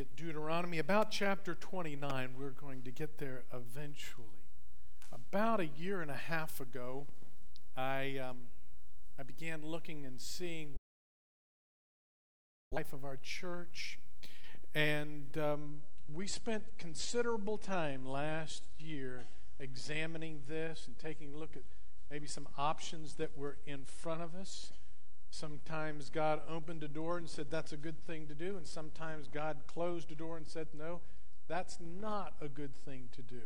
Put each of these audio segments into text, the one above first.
at Deuteronomy, about chapter 29. We're going to get there eventually. About a year and a half ago, I, um, I began looking and seeing life of our church, and um, we spent considerable time last year examining this and taking a look at maybe some options that were in front of us. Sometimes God opened a door and said, That's a good thing to do. And sometimes God closed a door and said, No, that's not a good thing to do.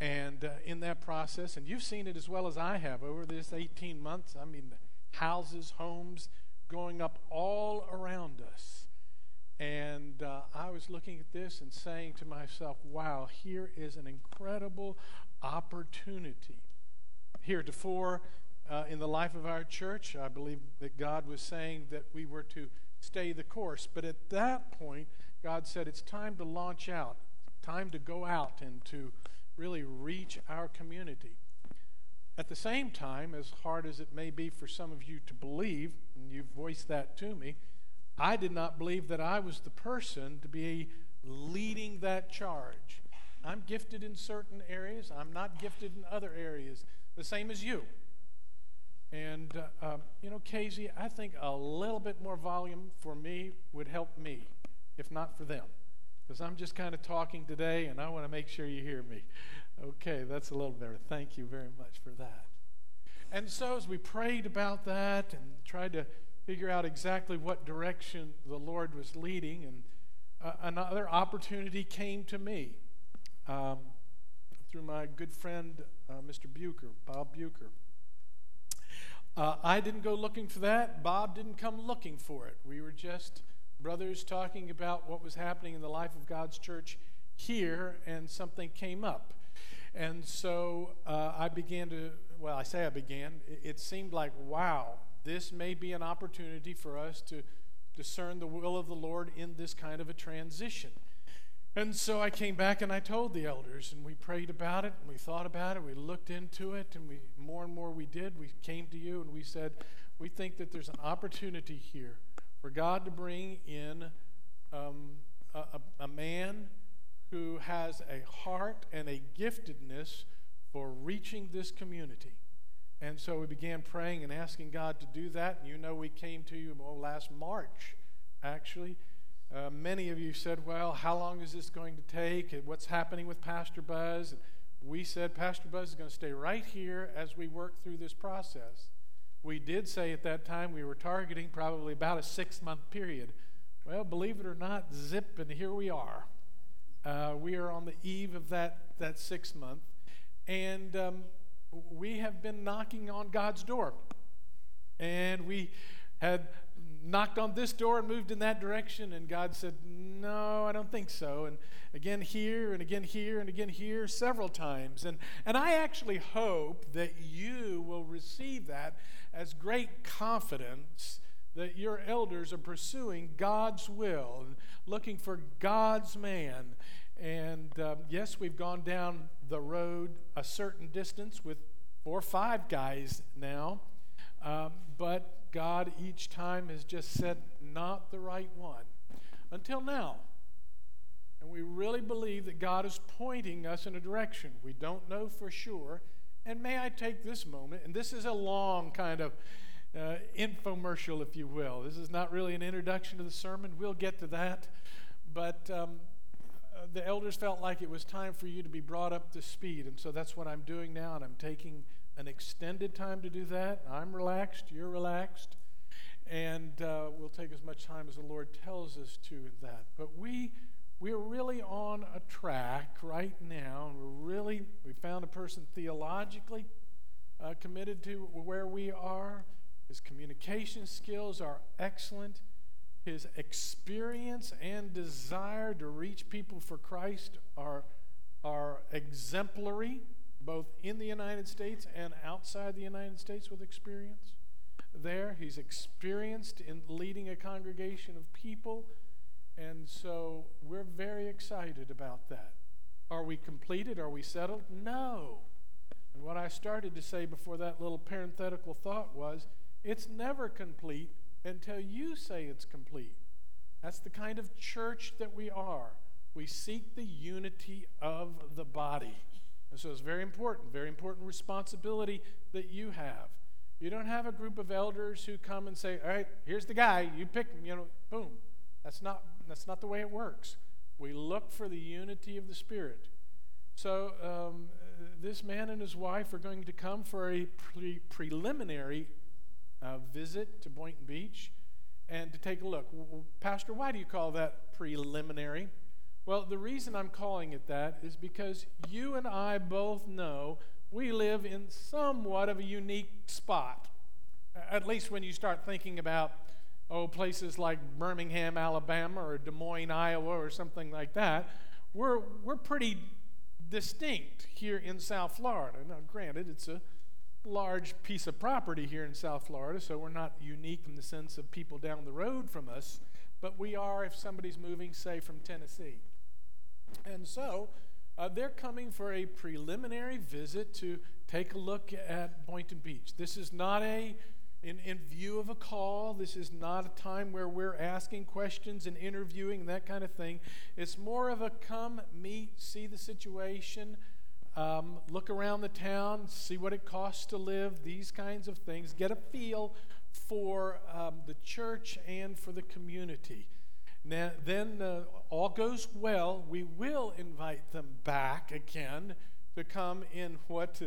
And uh, in that process, and you've seen it as well as I have over this 18 months, I mean, houses, homes going up all around us. And uh, I was looking at this and saying to myself, wow, here is an incredible opportunity. Heretofore, uh, in the life of our church. I believe that God was saying that we were to stay the course. But at that point, God said it's time to launch out, time to go out and to really reach our community. At the same time, as hard as it may be for some of you to believe, and you've voiced that to me, I did not believe that I was the person to be leading that charge. I'm gifted in certain areas, I'm not gifted in other areas, the same as you. And, uh, um, you know, Casey, I think a little bit more volume for me would help me, if not for them. Because I'm just kind of talking today and I want to make sure you hear me. Okay, that's a little better. Thank you very much for that. And so, as we prayed about that and tried to figure out exactly what direction the Lord was leading, and uh, another opportunity came to me um, through my good friend, uh, Mr. Bucher, Bob Bucher. Uh, I didn't go looking for that. Bob didn't come looking for it. We were just brothers talking about what was happening in the life of God's church here, and something came up. And so uh, I began to, well, I say I began, it, it seemed like, wow, this may be an opportunity for us to discern the will of the Lord in this kind of a transition. And so I came back and I told the elders, and we prayed about it, and we thought about it, we looked into it, and we more and more we did. We came to you and we said, we think that there's an opportunity here for God to bring in um, a, a man who has a heart and a giftedness for reaching this community. And so we began praying and asking God to do that. And you know, we came to you well, last March, actually uh, many of you said, Well, how long is this going to take? What's happening with Pastor Buzz? We said, Pastor Buzz is going to stay right here as we work through this process. We did say at that time we were targeting probably about a six month period. Well, believe it or not, zip, and here we are. Uh, we are on the eve of that, that six month, and um, we have been knocking on God's door. And we had knocked on this door and moved in that direction, and God said, No, I don't think so. And again here, and again here, and again here, several times. And, and I actually hope that you will receive that as great confidence that your elders are pursuing God's will and looking for God's man. And um, yes, we've gone down the road a certain distance with four or five guys now, um, but God each time has just said, not the right one. Until now. And we really believe that God is pointing us in a direction. We don't know for sure. And may I take this moment, and this is a long kind of uh, infomercial, if you will. This is not really an introduction to the sermon. We'll get to that. But um, uh, the elders felt like it was time for you to be brought up to speed. And so that's what I'm doing now, and I'm taking an extended time to do that. I'm relaxed, you're relaxed, and uh, we'll take as much time as the Lord tells us to in that. But we we're really on a track right now, and we're really we found a person theologically uh, committed to where we are. His communication skills are excellent. His experience and desire to reach people for Christ are, are exemplary both in the United States and outside the United States with experience there. He's experienced in leading a congregation of people. And so we're very excited about that. Are we completed? Are we settled? No. And what I started to say before that little parenthetical thought was it's never complete until you say it's complete. That's the kind of church that we are. We seek the unity of the body. And so it's very important, very important responsibility that you have. You don't have a group of elders who come and say, "All right, here's the guy. You pick him." You know, boom. That's not that's not the way it works. We look for the unity of the Spirit. So um, this man and his wife are going to come for a pre- preliminary uh, visit to Boynton Beach and to take a look. Pastor, why do you call that preliminary? Well, the reason I'm calling it that is because you and I both know we live in somewhat of a unique spot. At least when you start thinking about, oh, places like Birmingham, Alabama, or Des Moines, Iowa, or something like that, we're, we're pretty distinct here in South Florida. Now, granted, it's a large piece of property here in South Florida, so we're not unique in the sense of people down the road from us, but we are if somebody's moving, say, from Tennessee. And so, uh, they're coming for a preliminary visit to take a look at Boynton Beach. This is not a in, in view of a call. This is not a time where we're asking questions and interviewing that kind of thing. It's more of a come, meet, see the situation, um, look around the town, see what it costs to live, these kinds of things, get a feel for um, the church and for the community. Now, then uh, all goes well, we will invite them back again to come in what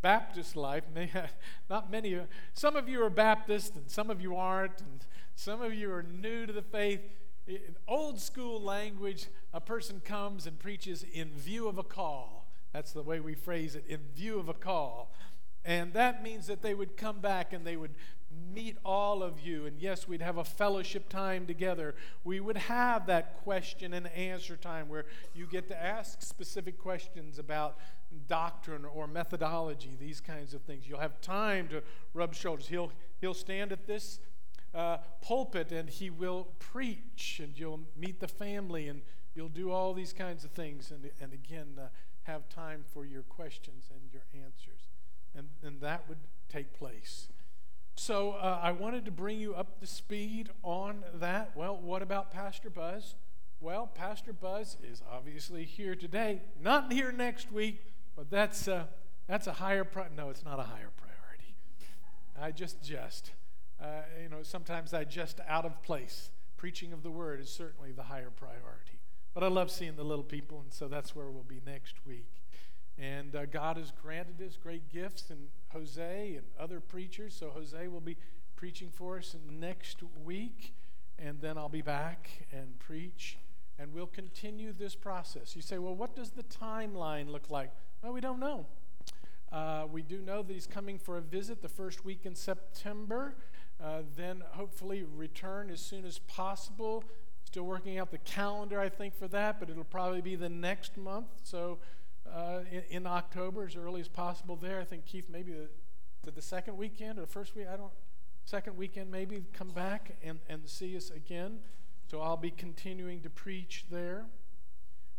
Baptist life. May have, not many, some of you are Baptist and some of you aren't, and some of you are new to the faith. In old school language, a person comes and preaches in view of a call. That's the way we phrase it, in view of a call. And that means that they would come back and they would meet all of you. And yes, we'd have a fellowship time together. We would have that question and answer time where you get to ask specific questions about doctrine or methodology, these kinds of things. You'll have time to rub shoulders. He'll, he'll stand at this uh, pulpit and he will preach, and you'll meet the family, and you'll do all these kinds of things. And, and again, uh, have time for your questions and your answers. And, and that would take place. So uh, I wanted to bring you up to speed on that. Well, what about Pastor Buzz? Well, Pastor Buzz is obviously here today, not here next week, but that's uh, that's a higher pri- no, it's not a higher priority. I just jest. Uh, you know, sometimes I just out of place. Preaching of the word is certainly the higher priority. But I love seeing the little people, and so that's where we'll be next week. And uh, God has granted us great gifts, and Jose and other preachers. So Jose will be preaching for us next week, and then I'll be back and preach, and we'll continue this process. You say, well, what does the timeline look like? Well, we don't know. Uh, we do know that he's coming for a visit the first week in September. Uh, then hopefully return as soon as possible. Still working out the calendar, I think, for that, but it'll probably be the next month. So uh, in, in, October as early as possible there. I think Keith maybe the, the second weekend or the first week, I don't, second weekend maybe come back and, and see us again. So I'll be continuing to preach there.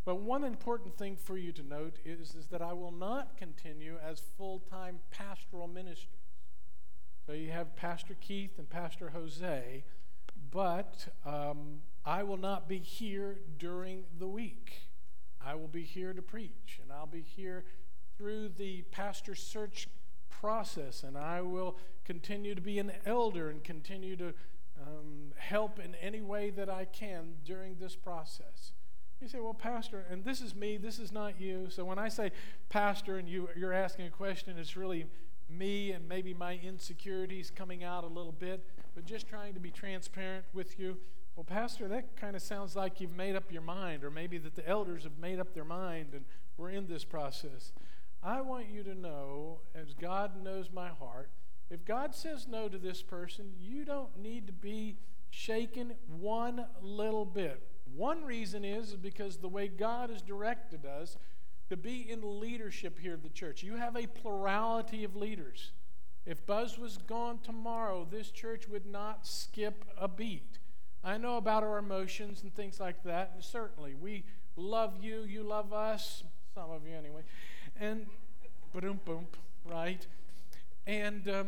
But one important thing for you to note is, is that I will not continue as full time pastoral ministries. So you have Pastor Keith and Pastor Jose, but um, I will not be here during the week. I will be here to preach, and I'll be here through the pastor search process, and I will continue to be an elder and continue to um, help in any way that I can during this process. You say, well, Pastor, and this is me, this is not you. So when I say Pastor and you, you're asking a question, it's really me and maybe my insecurities coming out a little bit, but just trying to be transparent with you. Well, Pastor, that kind of sounds like you've made up your mind, or maybe that the elders have made up their mind and we're in this process. I want you to know, as God knows my heart, if God says no to this person, you don't need to be shaken one little bit. One reason is because the way God has directed us to be in leadership here at the church, you have a plurality of leaders. If Buzz was gone tomorrow, this church would not skip a beat. I know about our emotions and things like that, and certainly we love you, you love us, some of you anyway, and boom, boom, right? And um,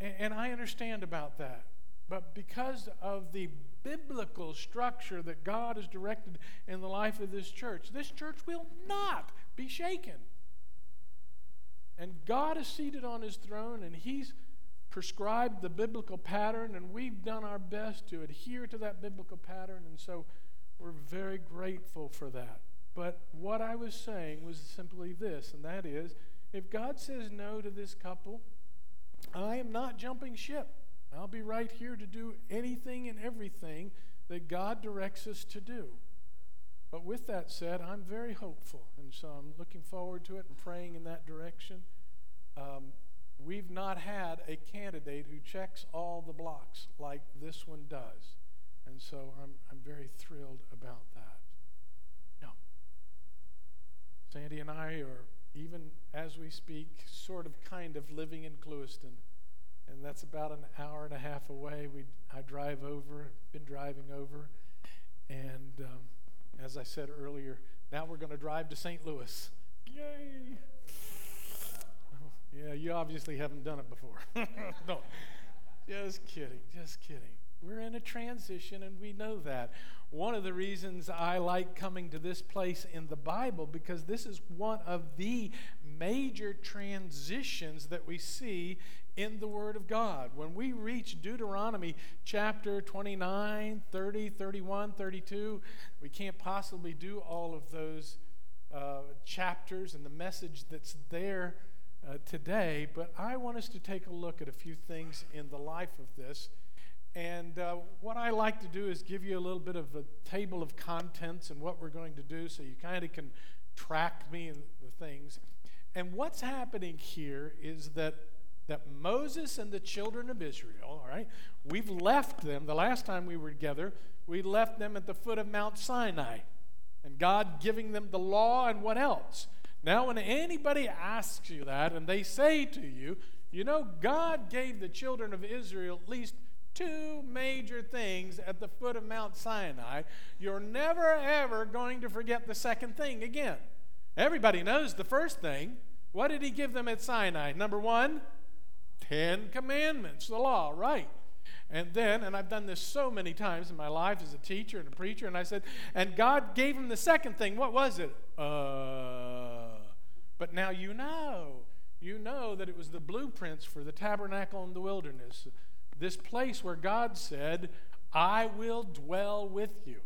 and I understand about that, but because of the biblical structure that God has directed in the life of this church, this church will not be shaken. And God is seated on his throne, and he's prescribed the biblical pattern, and we've done our best to adhere to that biblical pattern, and so we're very grateful for that. But what I was saying was simply this, and that is if God says no to this couple, I am not jumping ship. I'll be right here to do anything and everything that God directs us to do. But with that said, I'm very hopeful, and so I'm looking forward to it and praying in that direction. Um, we've not had a candidate who checks all the blocks like this one does. And so I'm, I'm very thrilled about that. Now, Sandy and I are, even as we speak, sort of kind of living in Clewiston. And that's about an hour and a half away. We, I drive over, been driving over. And um, as I said earlier, now we're going to drive to St. Louis. Yay! Yeah, you obviously haven't done it before. no, just kidding, just kidding. We're in a transition, and we know that. One of the reasons I like coming to this place in the Bible because this is one of the major transitions that we see in the Word of God. When we reach Deuteronomy chapter 29, 30, 31, 32, we can't possibly do all of those uh, chapters and the message that's there uh, today, but I want us to take a look at a few things in the life of this. And uh, what I like to do is give you a little bit of a table of contents and what we're going to do so you kind of can track me and the things. And what's happening here is that that Moses and the children of Israel, all right, we've left them, the last time we were together, we left them at the foot of Mount Sinai. And God giving them the law and what else? Now, when anybody asks you that and they say to you, you know, God gave the children of Israel at least two major things at the foot of Mount Sinai, you're never ever going to forget the second thing again. Everybody knows the first thing. What did he give them at Sinai? Number one, Ten Commandments, the law, right? And then, and I've done this so many times in my life as a teacher and a preacher, and I said, and God gave him the second thing. What was it? Uh, but now you know. You know that it was the blueprints for the tabernacle in the wilderness. This place where God said, I will dwell with you.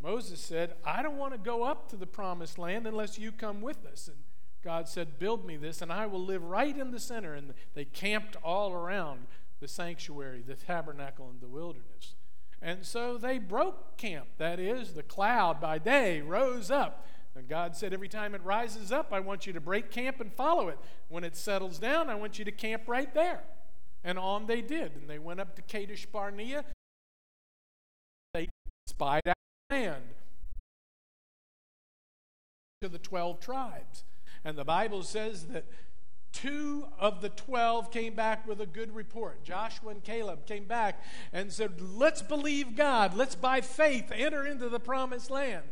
Moses said, I don't want to go up to the promised land unless you come with us. And God said, Build me this, and I will live right in the center. And they camped all around the sanctuary, the tabernacle in the wilderness. And so they broke camp. That is, the cloud by day rose up. And God said, Every time it rises up, I want you to break camp and follow it. When it settles down, I want you to camp right there. And on they did. And they went up to Kadesh Barnea. They spied out the land to the 12 tribes. And the Bible says that two of the 12 came back with a good report. Joshua and Caleb came back and said, Let's believe God. Let's by faith enter into the promised land.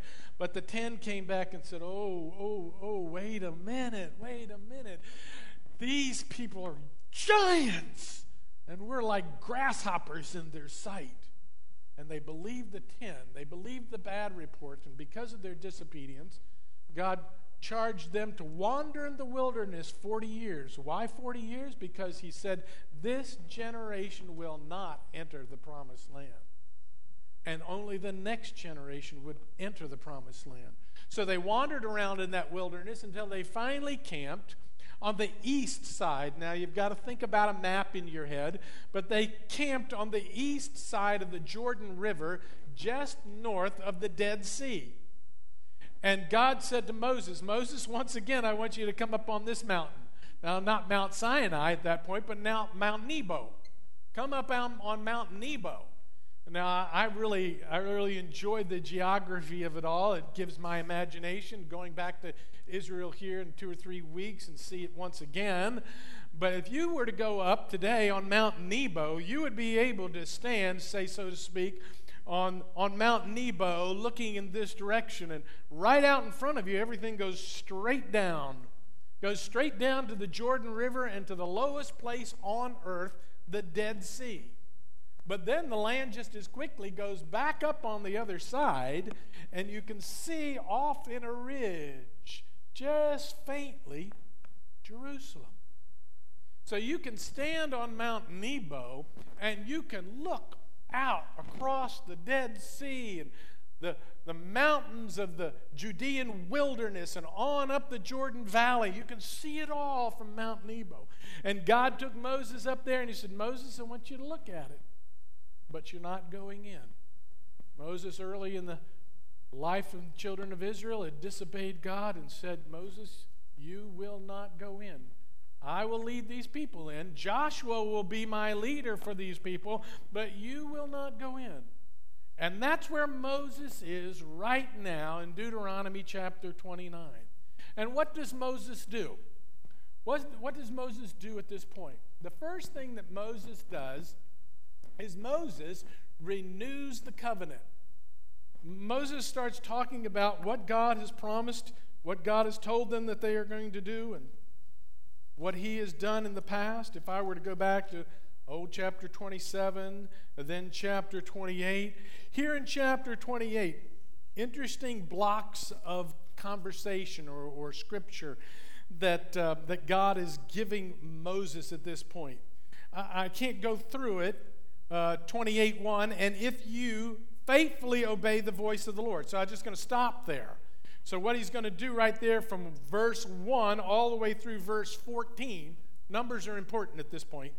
But the 10 came back and said, Oh, oh, oh, wait a minute, wait a minute. These people are giants, and we're like grasshoppers in their sight. And they believed the 10, they believed the bad report, and because of their disobedience, God charged them to wander in the wilderness 40 years. Why 40 years? Because he said, This generation will not enter the promised land. And only the next generation would enter the promised land. So they wandered around in that wilderness until they finally camped on the east side. Now you've got to think about a map in your head, but they camped on the east side of the Jordan River, just north of the Dead Sea. And God said to Moses, Moses, once again, I want you to come up on this mountain. Now, not Mount Sinai at that point, but now Mount Nebo. Come up on, Mount Nebo. Now, I really, I really enjoyed the geography of it all. It gives my imagination going back to Israel here in two or three weeks and see it once again. But if you were to go up today on Mount Nebo, you would be able to stand, say so to speak, on, on Mount Nebo looking in this direction, and right out in front of you, everything goes straight down. Goes straight down to the Jordan River and to the lowest place on earth, the Dead Sea. But then the land just as quickly goes back up on the other side, and you can see off in a ridge, just faintly, Jerusalem. So you can stand on Mount Nebo and you can look out across the Dead Sea and the, the mountains of the Judean wilderness and on up the Jordan Valley. You can see it all from Mount Nebo. And God took Moses up there and he said, Moses, I want you to look at it, but you're not going in. Moses, early in the life of the children of Israel, had disobeyed God and said, Moses, you will not go in. I will lead these people in. Joshua will be my leader for these people, but you will not go in. And that's where Moses is right now in Deuteronomy chapter 29. And what does Moses do? What, what does Moses do at this point? The first thing that Moses does is Moses renews the covenant. Moses starts talking about what God has promised, what God has told them that they are going to do, and what he has done in the past. If I were to go back to old chapter 27, then chapter 28, here in chapter 28, interesting blocks of conversation or, or scripture that, uh, that God is giving Moses at this point. I, I can't go through it. Uh, 28 1, and if you faithfully obey the voice of the Lord. So I'm just going to stop there. So, what he's going to do right there from verse 1 all the way through verse 14, numbers are important at this point.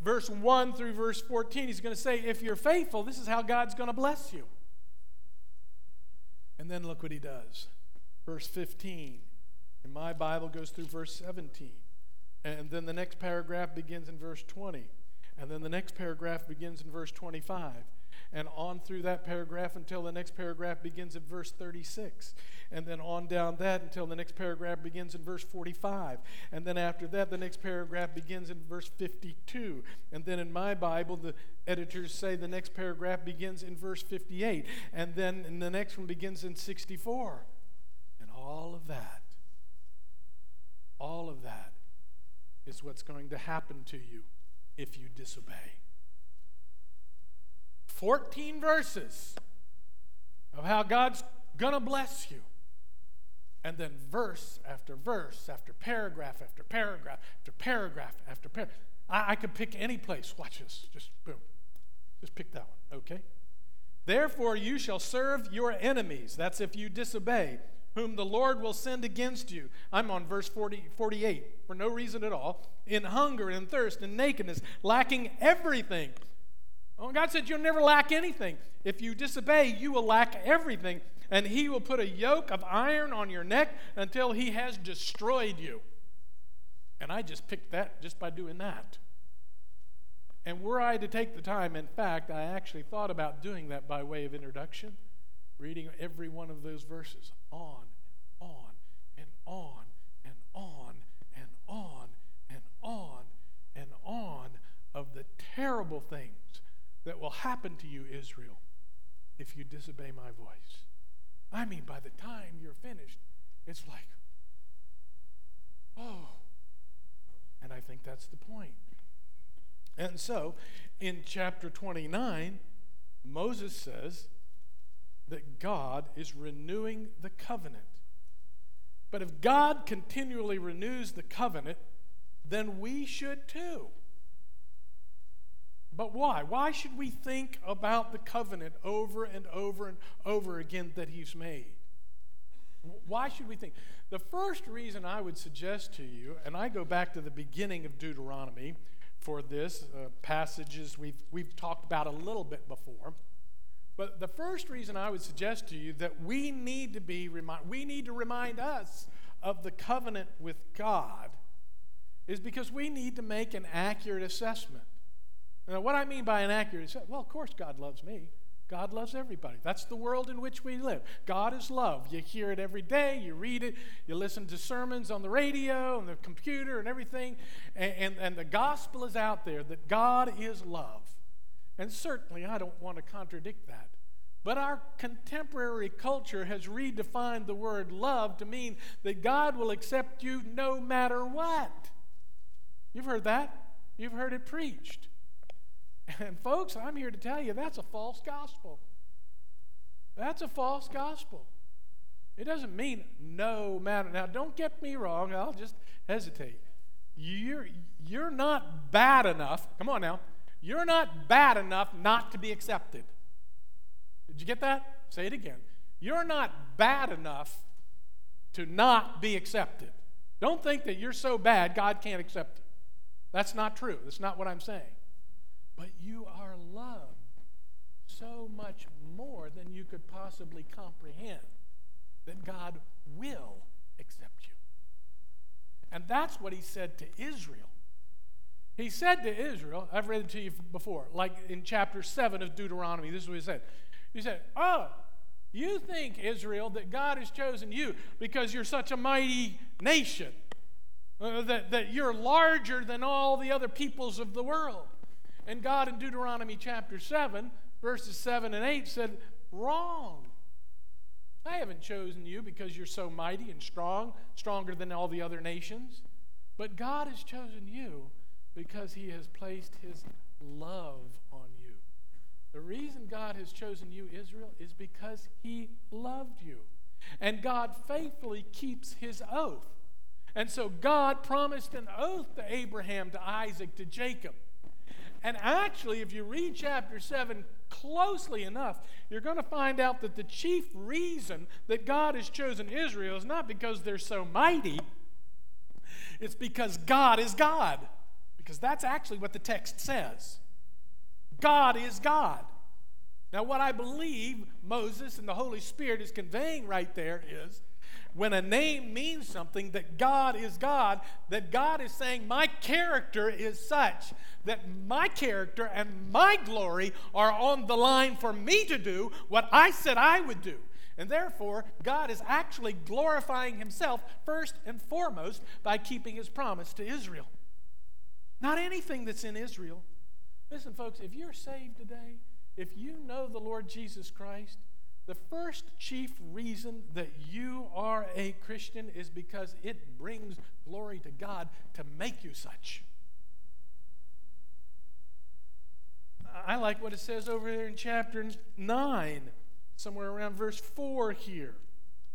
Verse 1 through verse 14, he's going to say, If you're faithful, this is how God's going to bless you. And then look what he does. Verse 15. and my Bible goes through verse 17. And then the next paragraph begins in verse 20. And then the next paragraph begins in verse 25 and on through that paragraph until the next paragraph begins at verse 36. And then on down that until the next paragraph begins in verse 45. And then after that, the next paragraph begins in verse 52. And then in my Bible, the editors say the next paragraph begins in verse 58. And then the next one begins in 64. And all of that, all of that is what's going to happen to you if you disobey. 14 verses of how God's going to bless you. And then verse after verse after paragraph after paragraph after paragraph after paragraph. I, I could pick any place. Watch this. Just boom. Just pick that one, okay? Therefore, you shall serve your enemies. That's if you disobey, whom the Lord will send against you. I'm on verse 40, 48 for no reason at all. In hunger and thirst and nakedness, lacking everything. Oh, God said you'll never lack anything. If you disobey, you will lack everything. And He will put a yoke of iron on your neck until He has destroyed you. And I just picked that just by doing that. And were I to take the time, in fact, I actually thought about doing that by way of introduction, reading every one of those verses on, on, and on, and on, and on, and on, and on of the terrible things that will happen to you, Israel, if you disobey my voice. I mean, by the time you're finished, it's like, oh. And I think that's the point. And so, in chapter 29, Moses says that God is renewing the covenant. But if God continually renews the covenant, then we should too. But why? Why should we think about the covenant over and over and over again that He's made? Why should we think? The first reason I would suggest to you, and I go back to the beginning of Deuteronomy for this, uh, passages we've, we've talked about a little bit before. But the first reason I would suggest to you that we need to be remind, we need to remind us of the covenant with God is because we need to make an accurate assessment now, what I mean by inaccurate well, of course, God loves me. God loves everybody. That's the world in which we live. God is love. You hear it every day, you read it, you listen to sermons on the radio and the computer and everything, and, and, and the gospel is out there that God is love. And certainly, I don't want to contradict that. But our contemporary culture has redefined the word love to mean that God will accept you no matter what. You've heard that. You've heard it preached. And, folks, I'm here to tell you that's a false gospel. That's a false gospel. It doesn't mean no matter. Now, don't get me wrong. I'll just hesitate. You're, you're not bad enough. Come on now. You're not bad enough not to be accepted. Did you get that? Say it again. You're not bad enough to not be accepted. Don't think that you're so bad God can't accept you. That's not true. That's not what I'm saying. But you are loved so much more than you could possibly comprehend that God will accept you. And that's what he said to Israel. He said to Israel, I've read it to you before, like in chapter 7 of Deuteronomy, this is what he said. He said, Oh, you think, Israel, that God has chosen you because you're such a mighty nation, uh, that, that you're larger than all the other peoples of the world. And God in Deuteronomy chapter 7, verses 7 and 8 said, Wrong. I haven't chosen you because you're so mighty and strong, stronger than all the other nations. But God has chosen you because He has placed His love on you. The reason God has chosen you, Israel, is because He loved you. And God faithfully keeps His oath. And so God promised an oath to Abraham, to Isaac, to Jacob. And actually, if you read chapter 7 closely enough, you're going to find out that the chief reason that God has chosen Israel is not because they're so mighty, it's because God is God. Because that's actually what the text says. God is God. Now, what I believe Moses and the Holy Spirit is conveying right there is when a name means something, that God is God, that God is saying, My character is such that my character and my glory are on the line for me to do what I said I would do. And therefore, God is actually glorifying himself first and foremost by keeping his promise to Israel. Not anything that's in Israel. Listen, folks, if you're saved today, if you know the Lord Jesus Christ, the first chief reason that you are a Christian is because it brings glory to God to make you such. I like what it says over there in chapter 9, somewhere around verse 4 here.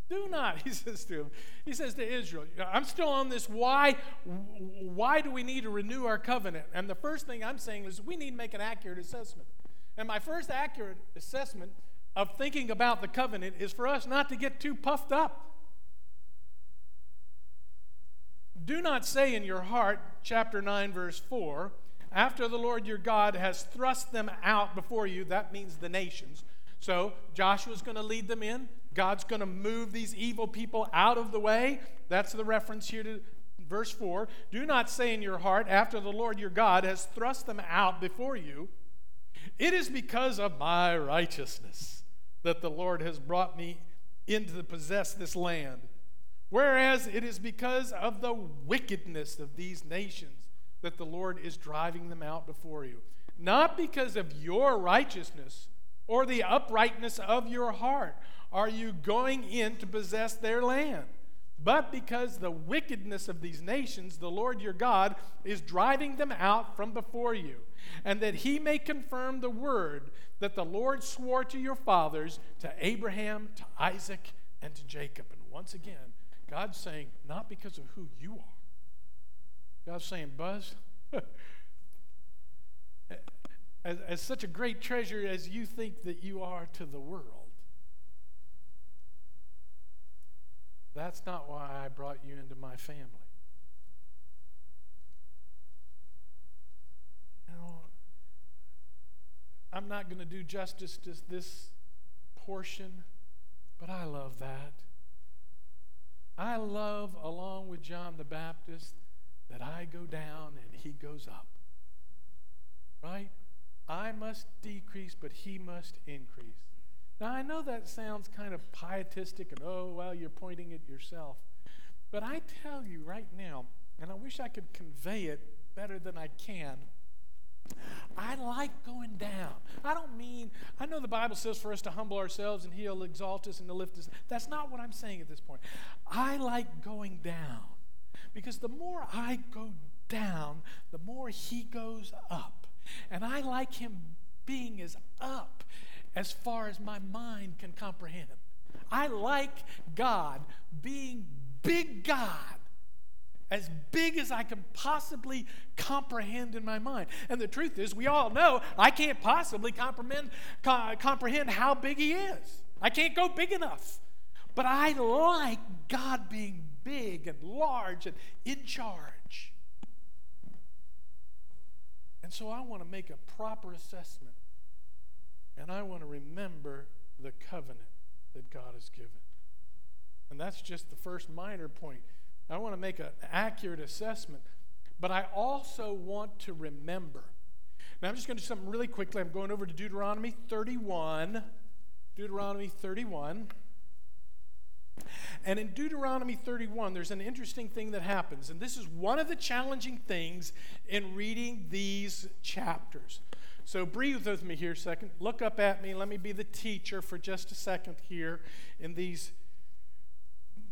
Do not, he says to him. He says to Israel, I'm still on this why why do we need to renew our covenant? And the first thing I'm saying is we need to make an accurate assessment. And my first accurate assessment of thinking about the covenant is for us not to get too puffed up. Do not say in your heart, chapter 9, verse 4, after the Lord your God has thrust them out before you, that means the nations. So Joshua's going to lead them in. God's going to move these evil people out of the way. That's the reference here to verse 4. Do not say in your heart, after the Lord your God has thrust them out before you, it is because of my righteousness that the Lord has brought me into to possess this land. Whereas it is because of the wickedness of these nations that the Lord is driving them out before you. Not because of your righteousness or the uprightness of your heart are you going in to possess their land, but because the wickedness of these nations, the Lord your God is driving them out from before you and that he may confirm the word that the Lord swore to your fathers, to Abraham, to Isaac, and to Jacob. And once again, God's saying, not because of who you are. God's saying, Buzz, as, as such a great treasure as you think that you are to the world, that's not why I brought you into my family. I'm not going to do justice to this portion, but I love that. I love, along with John the Baptist, that I go down and he goes up. Right? I must decrease, but he must increase. Now, I know that sounds kind of pietistic and, oh, well, you're pointing at yourself. But I tell you right now, and I wish I could convey it better than I can I like going down. I don't mean, I know the Bible says for us to humble ourselves and He'll exalt us and to lift us. That's not what I'm saying at this point. I like going down because the more I go down, the more He goes up. And I like Him being as up as far as my mind can comprehend. I like God being big God as big as I can possibly comprehend in my mind. And the truth is, we all know I can't possibly comprehend, co- comprehend how big He is. I can't go big enough. But I like God being big and large and in charge. And so I want to make a proper assessment. And I want to remember the covenant that God has given. And that's just the first minor point. I want to make an accurate assessment, but I also want to remember. Now, I'm just going to do something really quickly. I'm going over to Deuteronomy 31. Deuteronomy 31. And in Deuteronomy 31, there's an interesting thing that happens. And this is one of the challenging things in reading these chapters. So breathe with me here a second. Look up at me. Let me be the teacher for just a second here in these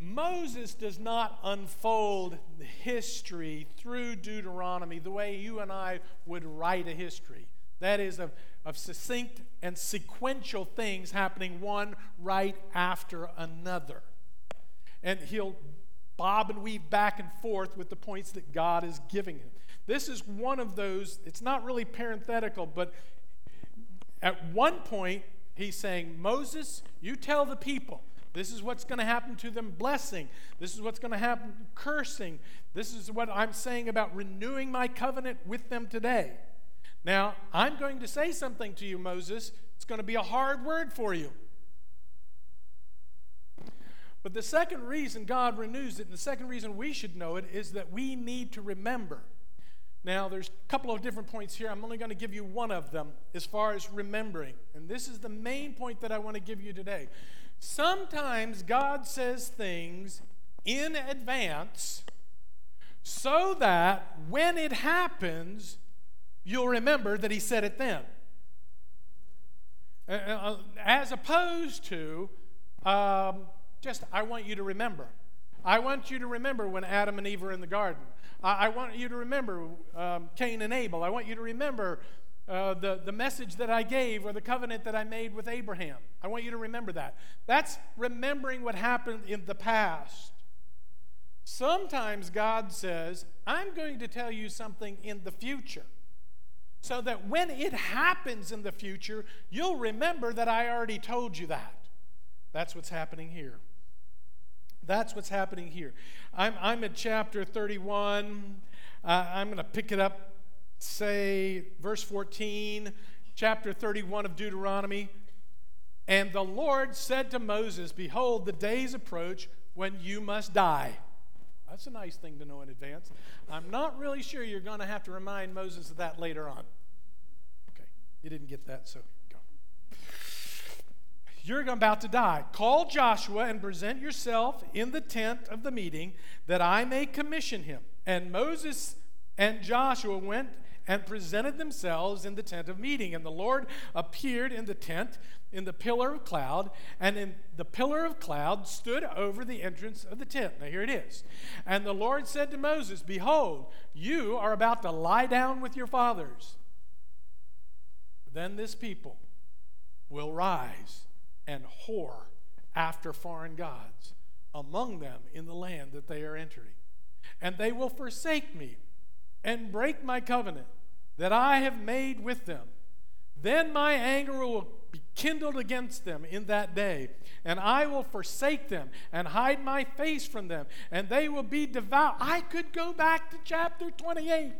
Moses does not unfold history through Deuteronomy the way you and I would write a history. That is, of, of succinct and sequential things happening one right after another. And he'll bob and weave back and forth with the points that God is giving him. This is one of those, it's not really parenthetical, but at one point, he's saying, Moses, you tell the people this is what's going to happen to them blessing. This is what's going to happen cursing. This is what I'm saying about renewing my covenant with them today. Now, I'm going to say something to you, Moses. It's going to be a hard word for you. But the second reason God renews it, and the second reason we should know it, is that we need to remember. Now, there's a couple of different points here. I'm only going to give you one of them as far as remembering. And this is the main point that I want to give you today. Sometimes God says things in advance so that when it happens, you'll remember that He said it then. Uh, uh, as opposed to um, just, I want you to remember. I want you to remember when Adam and Eve were in the garden. I, I want you to remember um, Cain and Abel. I want you to remember uh, the, the message that I gave or the covenant that I made with Abraham. I want you to remember that. That's remembering what happened in the past. Sometimes God says, I'm going to tell you something in the future. So that when it happens in the future, you'll remember that I already told you that. That's what's happening here. That's what's happening here. I'm, I'm at chapter 31. Uh, I'm going to pick it up say, verse 14, chapter 31 of Deuteronomy. And the Lord said to Moses, Behold, the days approach when you must die. That's a nice thing to know in advance. I'm not really sure you're going to have to remind Moses of that later on. Okay, you didn't get that, so. You're about to die. Call Joshua and present yourself in the tent of the meeting that I may commission him. And Moses and Joshua went and presented themselves in the tent of meeting. And the Lord appeared in the tent in the pillar of cloud, and in the pillar of cloud stood over the entrance of the tent. Now here it is. And the Lord said to Moses, Behold, you are about to lie down with your fathers. Then this people will rise and whore after foreign gods among them in the land that they are entering. And they will forsake me and break my covenant that I have made with them. Then my anger will be kindled against them in that day, and I will forsake them and hide my face from them, and they will be devoured. I could go back to chapter 28,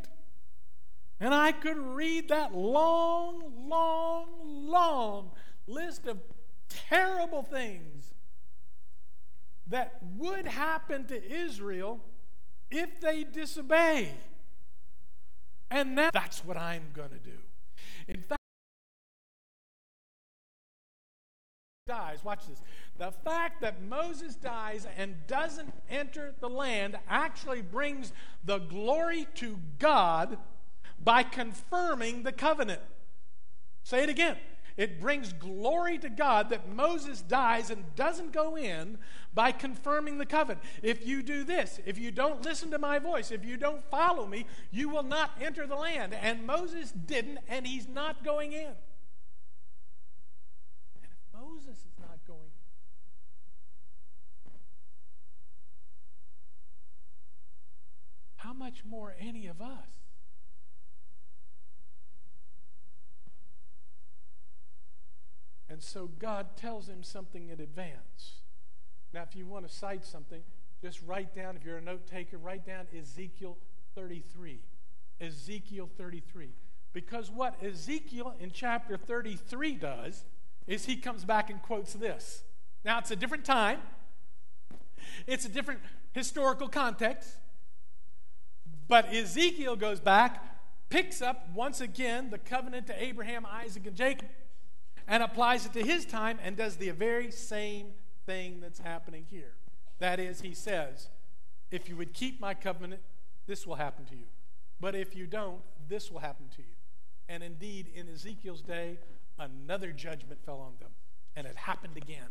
and I could read that long, long, long list of terrible things that would happen to Israel if they disobey. And that's what I'm going to do. In fact, dies, watch this. The fact that Moses dies and doesn't enter the land actually brings the glory to God by confirming the covenant. Say it again. It brings glory to God that Moses dies and doesn't go in by confirming the covenant. If you do this, if you don't listen to my voice, if you don't follow me, you will not enter the land. And Moses didn't, and he's not going in. And if Moses is not going in, how much more any of us? And so God tells him something in advance. Now, if you want to cite something, just write down, if you're a note taker, write down Ezekiel 33. Ezekiel 33. Because what Ezekiel in chapter 33 does is he comes back and quotes this. Now, it's a different time, it's a different historical context, but Ezekiel goes back, picks up once again the covenant to Abraham, Isaac, and Jacob and applies it to his time and does the very same thing that's happening here. That is, he says, if you would keep my covenant, this will happen to you. But if you don't, this will happen to you. And indeed, in Ezekiel's day, another judgment fell on them, and it happened again.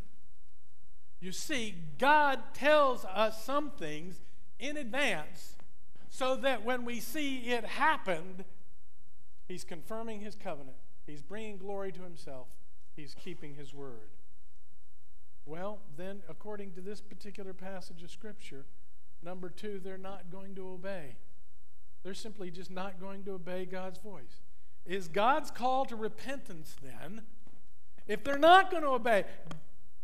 You see, God tells us some things in advance so that when we see it happened, He's confirming His covenant, He's bringing glory to Himself, he's keeping his word. Well, then, according to this particular passage of Scripture, number two, they're not going to obey. They're simply just not going to obey God's voice. Is God's call to repentance then? If they're not going to obey,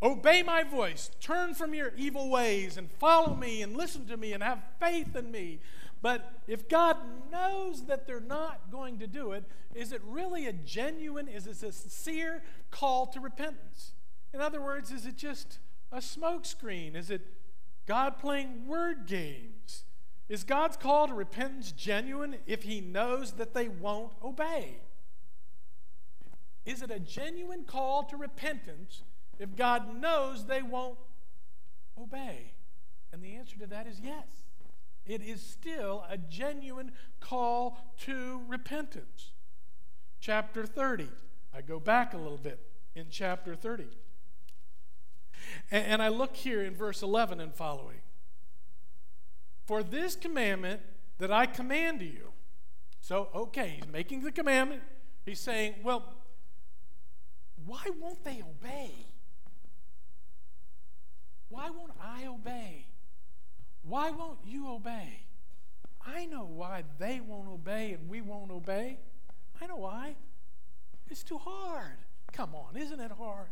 obey my voice, turn from your evil ways and follow me and listen to me and have faith in me, but if God knows that they're not going to do it, is it really a genuine, is it a sincere call to repentance? In other words, is it just a smokescreen? Is it God playing word games? Is God's call to repentance genuine if He knows that they won't obey? Is it a genuine call to repentance if God knows they won't obey? And the answer to that is yes. It is still a genuine call to repentance. Chapter 30. I go back a little bit in chapter 30. And, and I look here in verse 11 and following. For this commandment that I command to you. So, okay, he's making the commandment. He's saying, well, why won't they obey? Why won't I obey? Why won't you obey? I know why they won't obey and we won't obey. I know why. It's too hard. Come on, isn't it hard?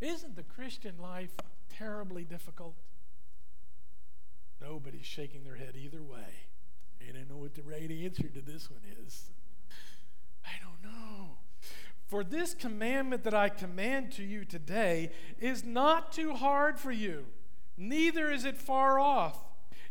Isn't the Christian life terribly difficult? Nobody's shaking their head either way. They don't know what the right answer to this one is. I don't know. For this commandment that I command to you today is not too hard for you neither is it far off.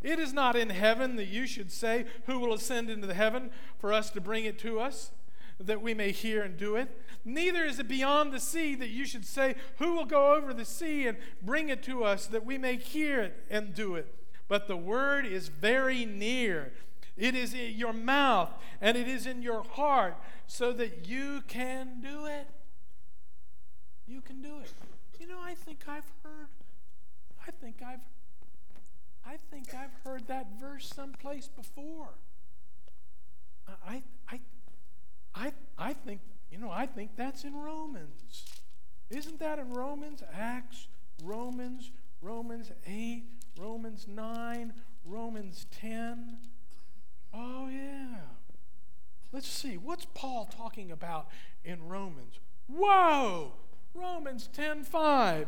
It is not in heaven that you should say, Who will ascend into the heaven for us to bring it to us, that we may hear and do it? Neither is it beyond the sea that you should say, Who will go over the sea and bring it to us, that we may hear it and do it? But the word is very near. It is in your mouth and it is in your heart, so that you can do it. You can do it. You know, I think I've heard I think I've I think I've heard that verse someplace before. I I I I think you know I think that's in Romans. Isn't that in Romans? Acts, Romans, Romans 8, Romans 9, Romans 10. Oh yeah. Let's see. What's Paul talking about in Romans? Whoa! Romans 10:5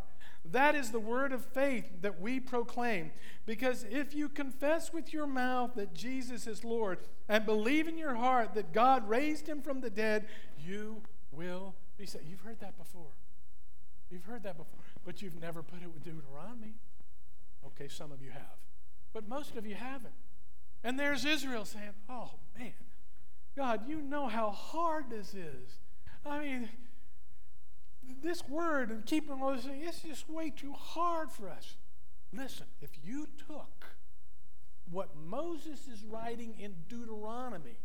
That is the word of faith that we proclaim. Because if you confess with your mouth that Jesus is Lord and believe in your heart that God raised him from the dead, you will be saved. You've heard that before. You've heard that before, but you've never put it with Deuteronomy. Okay, some of you have, but most of you haven't. And there's Israel saying, Oh, man, God, you know how hard this is. I mean, this word and keeping all this, it's just way too hard for us. Listen, if you took what Moses is writing in Deuteronomy,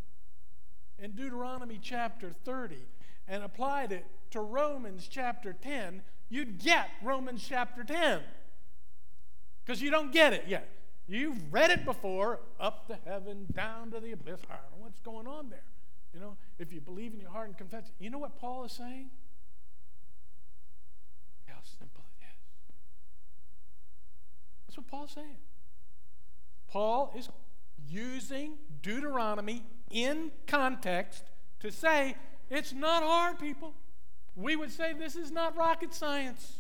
in Deuteronomy chapter 30, and applied it to Romans chapter 10, you'd get Romans chapter 10. Because you don't get it yet. You've read it before, up to heaven, down to the abyss. I don't know what's going on there. You know, if you believe in your heart and confess, you know what Paul is saying? How simple it is. That's what Paul's saying. Paul is using Deuteronomy in context to say it's not hard, people. We would say this is not rocket science.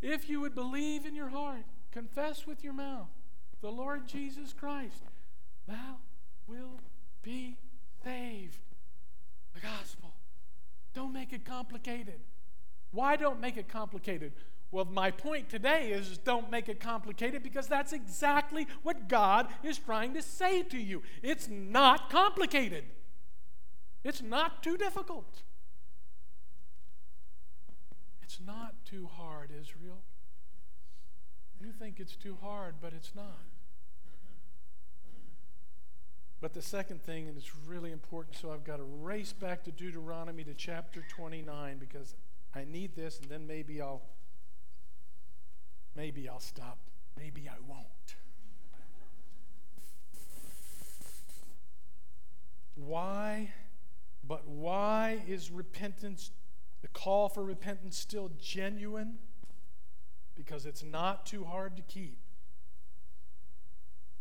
If you would believe in your heart, confess with your mouth the Lord Jesus Christ, thou will be saved. The gospel. Don't make it complicated. Why don't make it complicated? Well, my point today is don't make it complicated because that's exactly what God is trying to say to you. It's not complicated, it's not too difficult. It's not too hard, Israel. You think it's too hard, but it's not. But the second thing, and it's really important, so I've got to race back to Deuteronomy to chapter 29 because I need this, and then maybe I'll maybe I'll stop. Maybe I won't. Why? But why is repentance, the call for repentance, still genuine? Because it's not too hard to keep.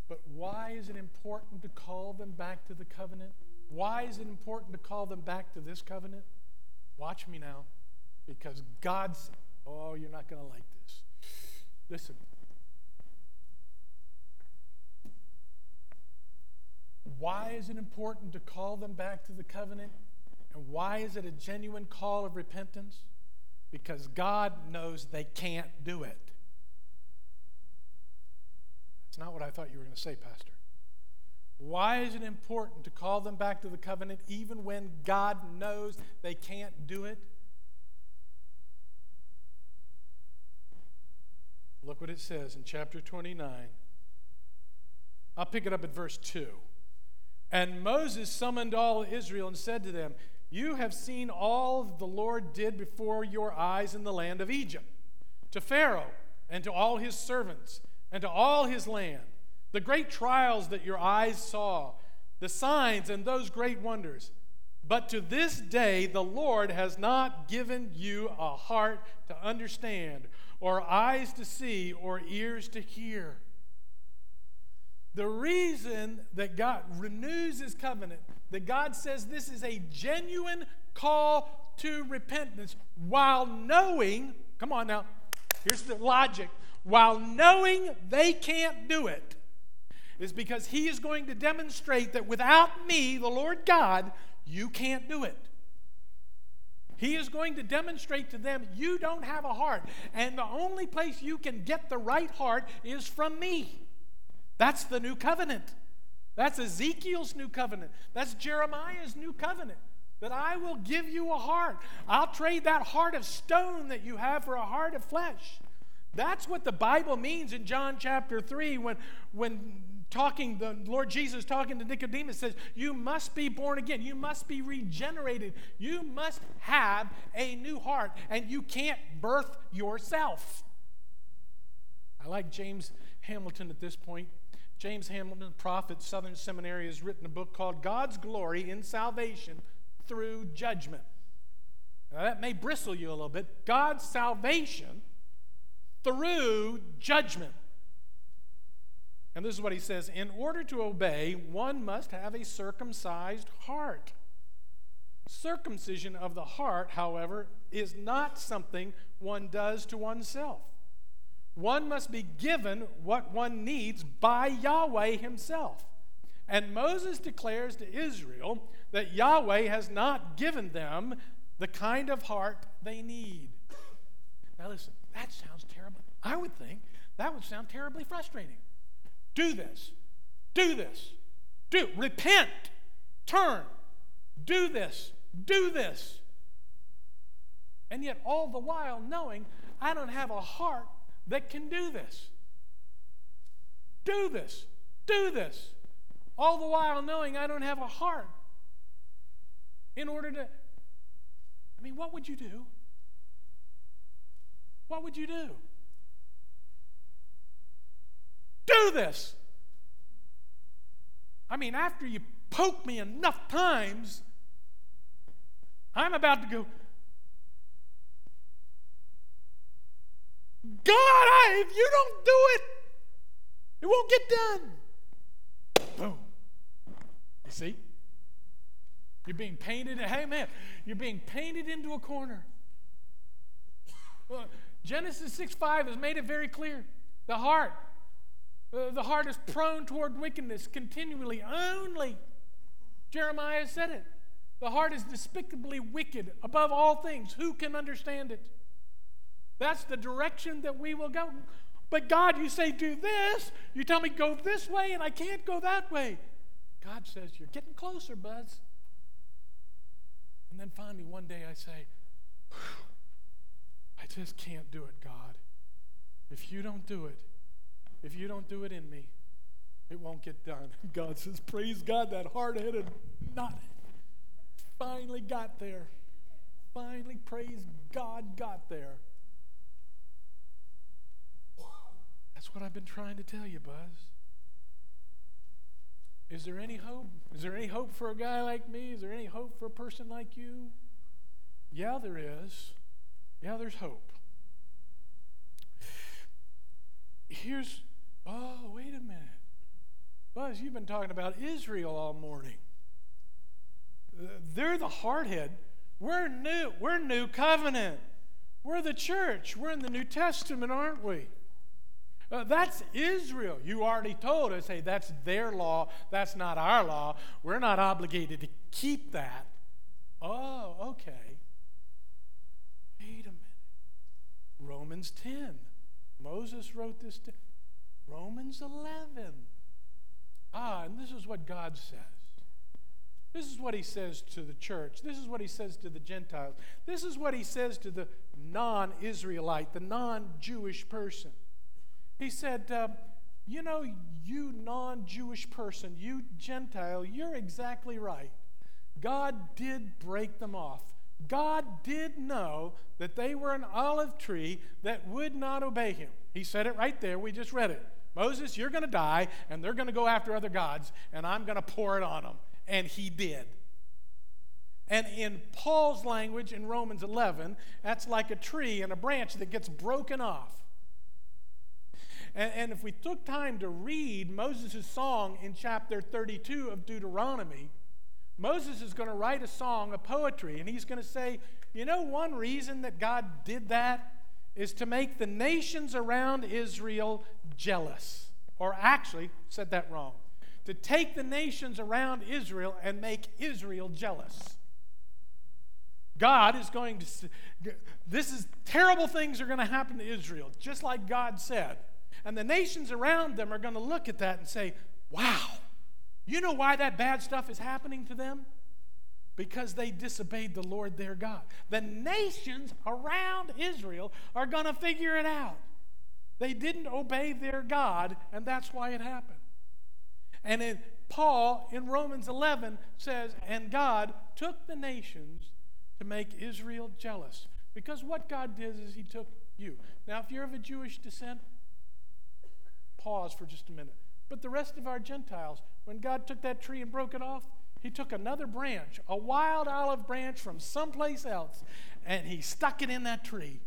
But why is it important to call them back to the covenant? Why is it important to call them back to this covenant? Watch me now. Because God's, oh, you're not going to like this. Listen. Why is it important to call them back to the covenant? And why is it a genuine call of repentance? Because God knows they can't do it. That's not what I thought you were going to say, Pastor. Why is it important to call them back to the covenant even when God knows they can't do it? Look what it says in chapter 29. I'll pick it up at verse 2. And Moses summoned all Israel and said to them, You have seen all the Lord did before your eyes in the land of Egypt, to Pharaoh and to all his servants and to all his land, the great trials that your eyes saw, the signs and those great wonders. But to this day, the Lord has not given you a heart to understand or eyes to see, or ears to hear. The reason that God renews his covenant, that God says this is a genuine call to repentance while knowing, come on now, here's the logic, while knowing they can't do it, is because he is going to demonstrate that without me, the Lord God, you can't do it. He is going to demonstrate to them you don't have a heart. And the only place you can get the right heart is from me. That's the new covenant. That's Ezekiel's new covenant. That's Jeremiah's new covenant. That I will give you a heart. I'll trade that heart of stone that you have for a heart of flesh. That's what the Bible means in John chapter 3 when, when talking, the Lord Jesus talking to Nicodemus says, You must be born again. You must be regenerated. You must have a new heart, and you can't birth yourself. I like James Hamilton at this point. James Hamilton, prophet, Southern Seminary, has written a book called God's Glory in Salvation Through Judgment. Now, that may bristle you a little bit. God's salvation through judgment. And this is what he says In order to obey, one must have a circumcised heart. Circumcision of the heart, however, is not something one does to oneself. One must be given what one needs by Yahweh himself. And Moses declares to Israel that Yahweh has not given them the kind of heart they need. Now, listen, that sounds terrible. I would think that would sound terribly frustrating. Do this, do this, do, repent, turn, do this, do this. And yet, all the while knowing I don't have a heart that can do this. Do this, do this. All the while knowing I don't have a heart in order to. I mean, what would you do? What would you do? Do this. I mean, after you poke me enough times, I'm about to go, God, I, if you don't do it, it won't get done. Boom. You see? You're being painted, hey man, you're being painted into a corner. Well, Genesis 6 5 has made it very clear. The heart, uh, the heart is prone toward wickedness continually, only. Jeremiah said it. The heart is despicably wicked above all things. Who can understand it? That's the direction that we will go. But God, you say, do this. You tell me, go this way, and I can't go that way. God says, you're getting closer, Buzz. And then finally, one day I say, I just can't do it, God. If you don't do it, if you don't do it in me, it won't get done. God says, Praise God, that hard headed not finally got there. Finally, praise God, got there. That's what I've been trying to tell you, Buzz. Is there any hope? Is there any hope for a guy like me? Is there any hope for a person like you? Yeah, there is. Yeah, there's hope. Here's, oh, wait a minute. Buzz, you've been talking about Israel all morning. They're the hardhead. We're new. We're new covenant. We're the church. We're in the New Testament, aren't we? Uh, that's Israel. You already told us, hey, that's their law. That's not our law. We're not obligated to keep that. Oh, okay. Wait a minute. Romans 10. Moses wrote this. To, Romans 11. Ah, and this is what God says. This is what he says to the church. This is what he says to the Gentiles. This is what he says to the non Israelite, the non Jewish person. He said, uh, You know, you non Jewish person, you Gentile, you're exactly right. God did break them off. God did know that they were an olive tree that would not obey him. He said it right there. We just read it. Moses, you're going to die, and they're going to go after other gods, and I'm going to pour it on them. And he did. And in Paul's language in Romans 11, that's like a tree and a branch that gets broken off. And, and if we took time to read Moses' song in chapter 32 of Deuteronomy, Moses is going to write a song, a poetry, and he's going to say, you know, one reason that God did that is to make the nations around Israel jealous. Or actually, said that wrong. To take the nations around Israel and make Israel jealous. God is going to, this is terrible things are going to happen to Israel, just like God said. And the nations around them are going to look at that and say, wow, you know why that bad stuff is happening to them? Because they disobeyed the Lord their God. The nations around Israel are going to figure it out. They didn't obey their God, and that's why it happened. And in, Paul in Romans 11 says, And God took the nations to make Israel jealous. Because what God did is He took you. Now, if you're of a Jewish descent, pause for just a minute. But the rest of our Gentiles, when God took that tree and broke it off, he took another branch, a wild olive branch from someplace else, and he stuck it in that tree.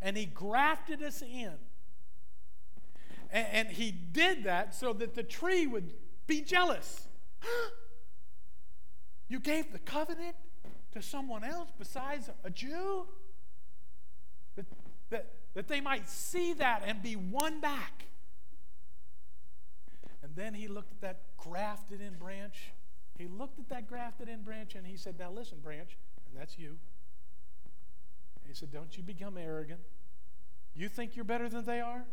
And he grafted us in. And, and he did that so that the tree would be jealous. you gave the covenant to someone else besides a Jew? That, that, that they might see that and be won back. And then he looked at that grafted in branch. He looked at that grafted in branch and he said, Now listen, branch, and that's you. He said, Don't you become arrogant. You think you're better than they are?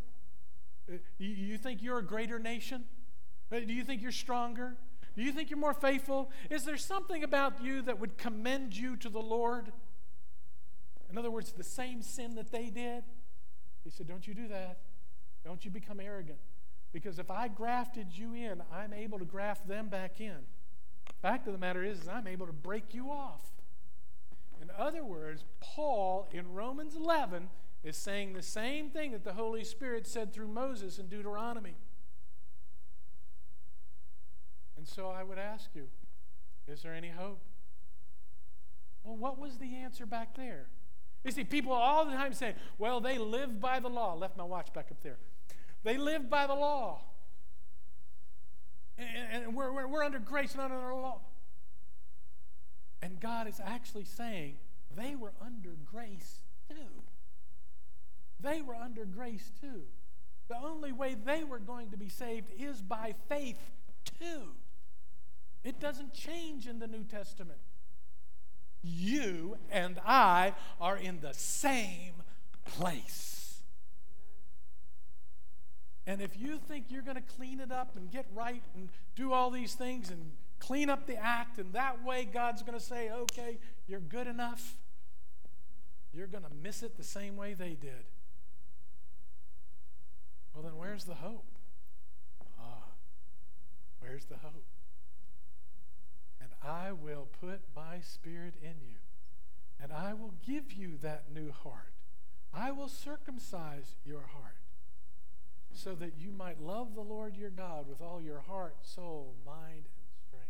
Uh, you think you're a greater nation? Uh, do you think you're stronger? Do you think you're more faithful? Is there something about you that would commend you to the Lord? In other words, the same sin that they did? He said, Don't you do that. Don't you become arrogant. Because if I grafted you in, I'm able to graft them back in. Fact of the matter is, is I'm able to break you off. In other words, Paul in Romans 11 is saying the same thing that the Holy Spirit said through Moses in Deuteronomy. And so I would ask you, is there any hope? Well, what was the answer back there? You see, people all the time say, well, they live by the law. Left my watch back up there. They live by the law. And, and we're, we're, we're under grace, not under law. And God is actually saying they were under grace. They were under grace too. The only way they were going to be saved is by faith too. It doesn't change in the New Testament. You and I are in the same place. And if you think you're going to clean it up and get right and do all these things and clean up the act, and that way God's going to say, okay, you're good enough, you're going to miss it the same way they did. Well, then where's the hope? Ah, where's the hope? And I will put my spirit in you, and I will give you that new heart. I will circumcise your heart so that you might love the Lord your God with all your heart, soul, mind, and strength.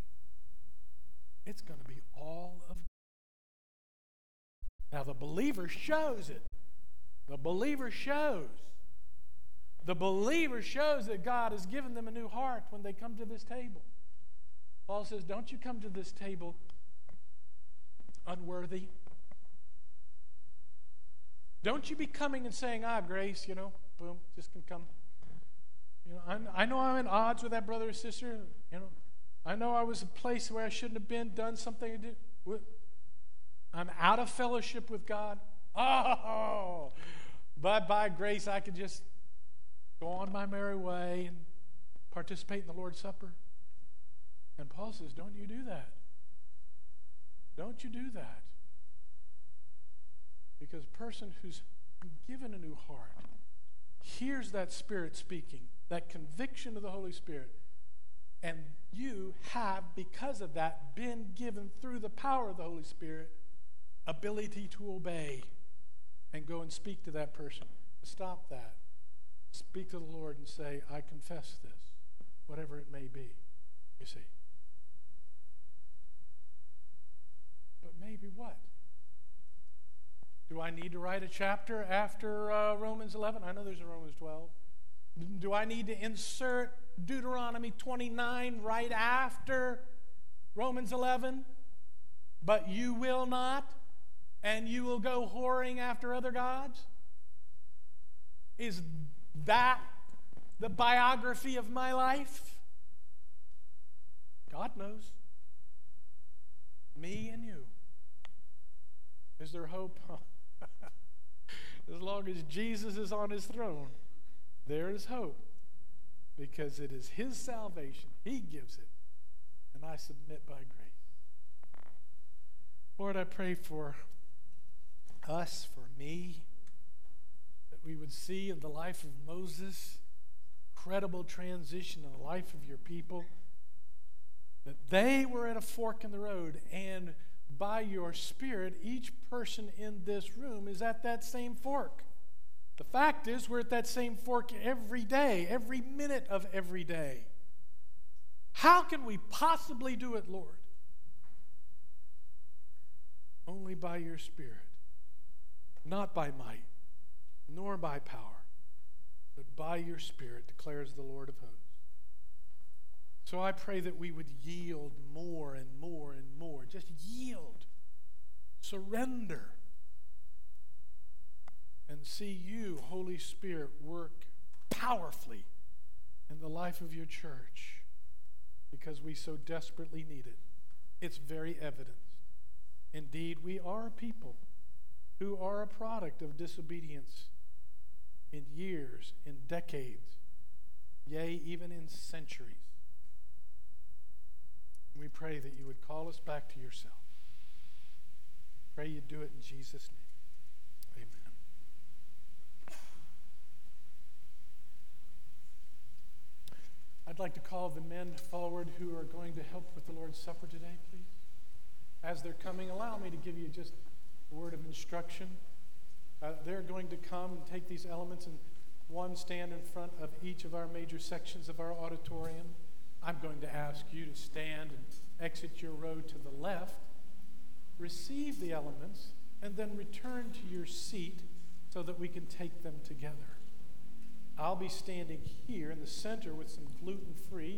It's going to be all of God. now, the believer shows it. The believer shows. The believer shows that God has given them a new heart when they come to this table. Paul says, Don't you come to this table unworthy. Don't you be coming and saying, Ah, grace, you know, boom, just can come. You know, I, I know I'm in odds with that brother or sister. You know, I know I was a place where I shouldn't have been, done something I did. I'm out of fellowship with God. Oh, but by grace, I could just go on my merry way and participate in the Lord's Supper. And Paul says, Don't you do that. Don't you do that. Because a person who's given a new heart hears that Spirit speaking, that conviction of the Holy Spirit, and you have, because of that, been given through the power of the Holy Spirit ability to obey and go and speak to that person. Stop that. Speak to the Lord and say, I confess this, whatever it may be. You see. But maybe what? Do I need to write a chapter after uh, Romans 11? I know there's a Romans 12. Do I need to insert Deuteronomy 29 right after Romans 11? But you will not? and you will go whoring after other gods? Is that the biography of my life? God knows. Me and you. Is there hope? as long as Jesus is on his throne, there is hope because it is his salvation. He gives it. And I submit by grace. Lord, I pray for us, for me, we would see in the life of Moses credible transition in the life of your people, that they were at a fork in the road, and by your Spirit, each person in this room is at that same fork. The fact is, we're at that same fork every day, every minute of every day. How can we possibly do it, Lord? Only by your Spirit not by might, nor by power, but by your Spirit, declares the Lord of hosts. So I pray that we would yield more and more and more. Just yield, surrender, and see you, Holy Spirit, work powerfully in the life of your church because we so desperately need it. It's very evident. Indeed, we are a people who are a product of disobedience in years, in decades, yea, even in centuries. We pray that you would call us back to yourself. Pray you do it in Jesus' name. Amen. I'd like to call the men forward who are going to help with the Lord's Supper today, please. As they're coming, allow me to give you just a word of instruction. Uh, they're going to come and take these elements and one stand in front of each of our major sections of our auditorium. I'm going to ask you to stand and exit your row to the left, receive the elements, and then return to your seat so that we can take them together. I'll be standing here in the center with some gluten free